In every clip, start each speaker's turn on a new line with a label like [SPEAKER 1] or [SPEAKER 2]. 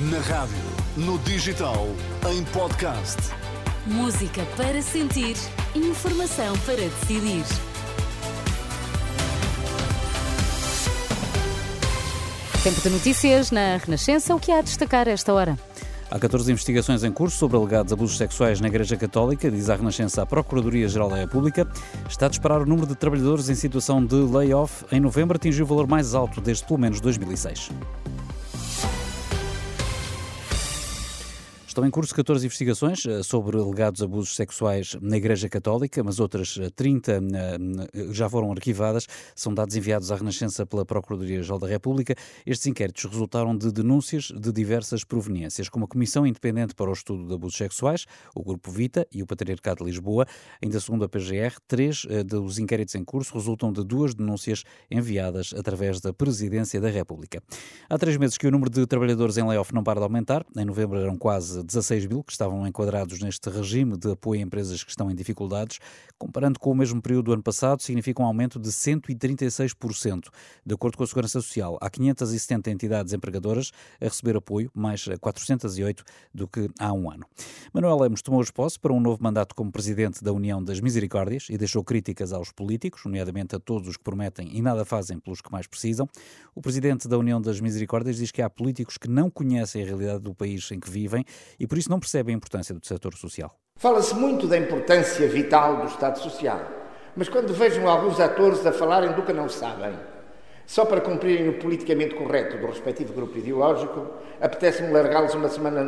[SPEAKER 1] Na rádio, no digital, em podcast.
[SPEAKER 2] Música para sentir, informação para decidir. Tempo de notícias na Renascença. O que há a destacar esta hora?
[SPEAKER 3] Há 14 investigações em curso sobre alegados abusos sexuais na Igreja Católica, diz a Renascença à Procuradoria-Geral da República. Está a disparar o número de trabalhadores em situação de layoff. Em novembro atingiu o valor mais alto desde pelo menos 2006. Estão em curso 14 investigações eh, sobre alegados abusos sexuais na Igreja Católica, mas outras 30 eh, eh, já foram arquivadas. São dados enviados à Renascença pela Procuradoria-Geral da República. Estes inquéritos resultaram de denúncias de diversas proveniências, como a Comissão Independente para o Estudo de Abusos Sexuais, o Grupo Vita e o Patriarcado de Lisboa. Ainda segundo a PGR, três dos inquéritos em curso resultam de duas denúncias enviadas através da Presidência da República. Há três meses que o número de trabalhadores em layoff não para de aumentar. Em novembro eram quase 16 mil que estavam enquadrados neste regime de apoio a empresas que estão em dificuldades. Comparando com o mesmo período do ano passado, significa um aumento de 136%. De acordo com a Segurança Social, há 570 entidades empregadoras a receber apoio, mais 408 do que há um ano. Manuel Lemos tomou os posse para um novo mandato como presidente da União das Misericórdias e deixou críticas aos políticos, nomeadamente a todos os que prometem e nada fazem pelos que mais precisam. O presidente da União das Misericórdias diz que há políticos que não conhecem a realidade do país em que vivem e por isso não percebe a importância do setor social.
[SPEAKER 4] Fala-se muito da importância vital do Estado Social, mas quando vejam alguns atores a falarem do que não sabem, só para cumprirem o politicamente correto do respectivo grupo ideológico, apetece-me largá-los uma semana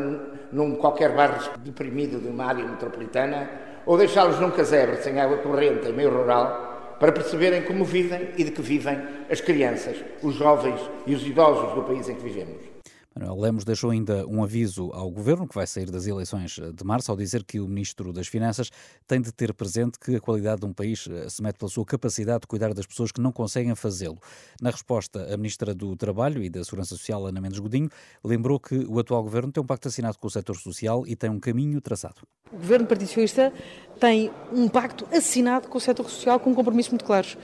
[SPEAKER 4] num qualquer bairro deprimido de uma área metropolitana ou deixá-los num casebre sem água corrente em meio rural para perceberem como vivem e de que vivem as crianças, os jovens e os idosos do país em que vivemos.
[SPEAKER 3] Manuel Lemos deixou ainda um aviso ao governo, que vai sair das eleições de março, ao dizer que o ministro das Finanças tem de ter presente que a qualidade de um país eh, se mete pela sua capacidade de cuidar das pessoas que não conseguem fazê-lo. Na resposta, a ministra do Trabalho e da Segurança Social, Ana Mendes Godinho, lembrou que o atual governo tem um pacto assinado com o setor social e tem um caminho traçado.
[SPEAKER 5] O governo Partido Socialista tem um pacto assinado com o setor social com compromissos muito claros.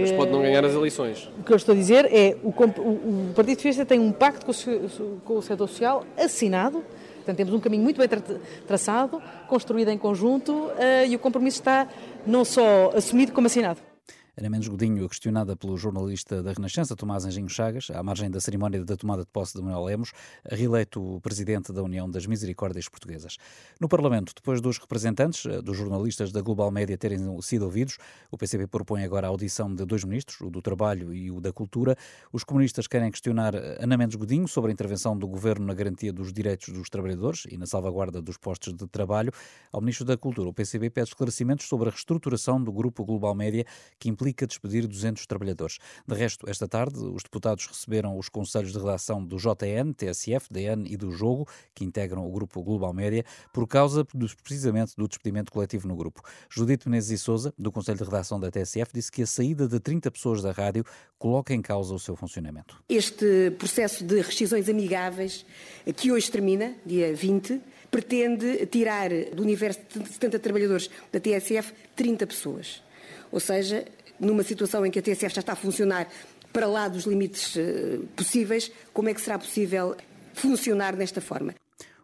[SPEAKER 6] Mas pode não ganhar as eleições.
[SPEAKER 5] O que eu estou a dizer é o, o Partido Socialista tem um pacto com o, com o setor social assinado, portanto temos um caminho muito bem tra traçado, construído em conjunto uh, e o compromisso está não só assumido como assinado.
[SPEAKER 3] Ana Mendes Godinho, questionada pelo jornalista da Renascença, Tomás Anjinho Chagas, à margem da cerimónia da tomada de posse de Manuel Lemos, reeleito presidente da União das Misericórdias Portuguesas. No Parlamento, depois dos representantes eh, dos jornalistas da Global Média terem sido ouvidos, o PCP propõe agora a audição de dois ministros, o do Trabalho e o da Cultura. Os comunistas querem questionar Ana Mendes Godinho sobre a intervenção do governo na garantia dos direitos dos trabalhadores e na salvaguarda dos postos de trabalho. Ao ministro da Cultura, o PCP pede esclarecimentos sobre a reestruturação do grupo Global Média, que implica implica despedir 200 trabalhadores. De resto, esta tarde, os deputados receberam os conselhos de redação do JN, TSF, DN e do Jogo, que integram o grupo Global Média, por causa precisamente do despedimento coletivo no grupo. Judite Menezes e Souza, do Conselho de Redação da TSF, disse que a saída de 30 pessoas da rádio coloca em causa o seu funcionamento.
[SPEAKER 7] Este processo de rescisões amigáveis, que hoje termina, dia 20, pretende tirar do universo de 70 trabalhadores da TSF 30 pessoas. Ou seja, numa situação em que a TSF já está a funcionar para lá dos limites eh, possíveis, como é que será possível funcionar desta forma?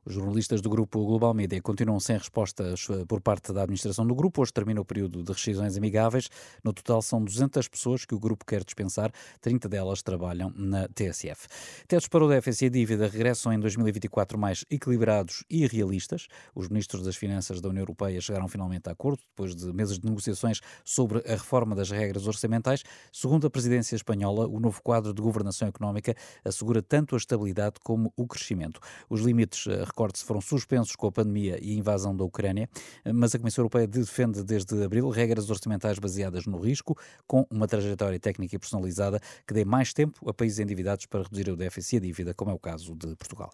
[SPEAKER 3] Os jornalistas do grupo Global Media continuam sem respostas eh, por parte da administração do grupo. Hoje termina o período de rescisões amigáveis. No total, são 200 pessoas que o grupo quer dispensar. 30 delas trabalham na TSF. Tetos para o déficit e a dívida regressam em 2024 mais equilibrados e realistas. Os ministros das Finanças da União Europeia chegaram finalmente a acordo, depois de meses de negociações sobre a reforma das regras orçamentais. Segundo a presidência espanhola, o novo quadro de governação económica assegura tanto a estabilidade como o crescimento. Os limites eh, recortes foram suspensos com a pandemia e a invasão da Ucrânia, mas a Comissão Europeia defende desde abril regras orçamentais baseadas no risco, com uma trajetória técnica e personalizada que dê mais tempo a países endividados para reduzir o déficit e a dívida, como é o caso de Portugal.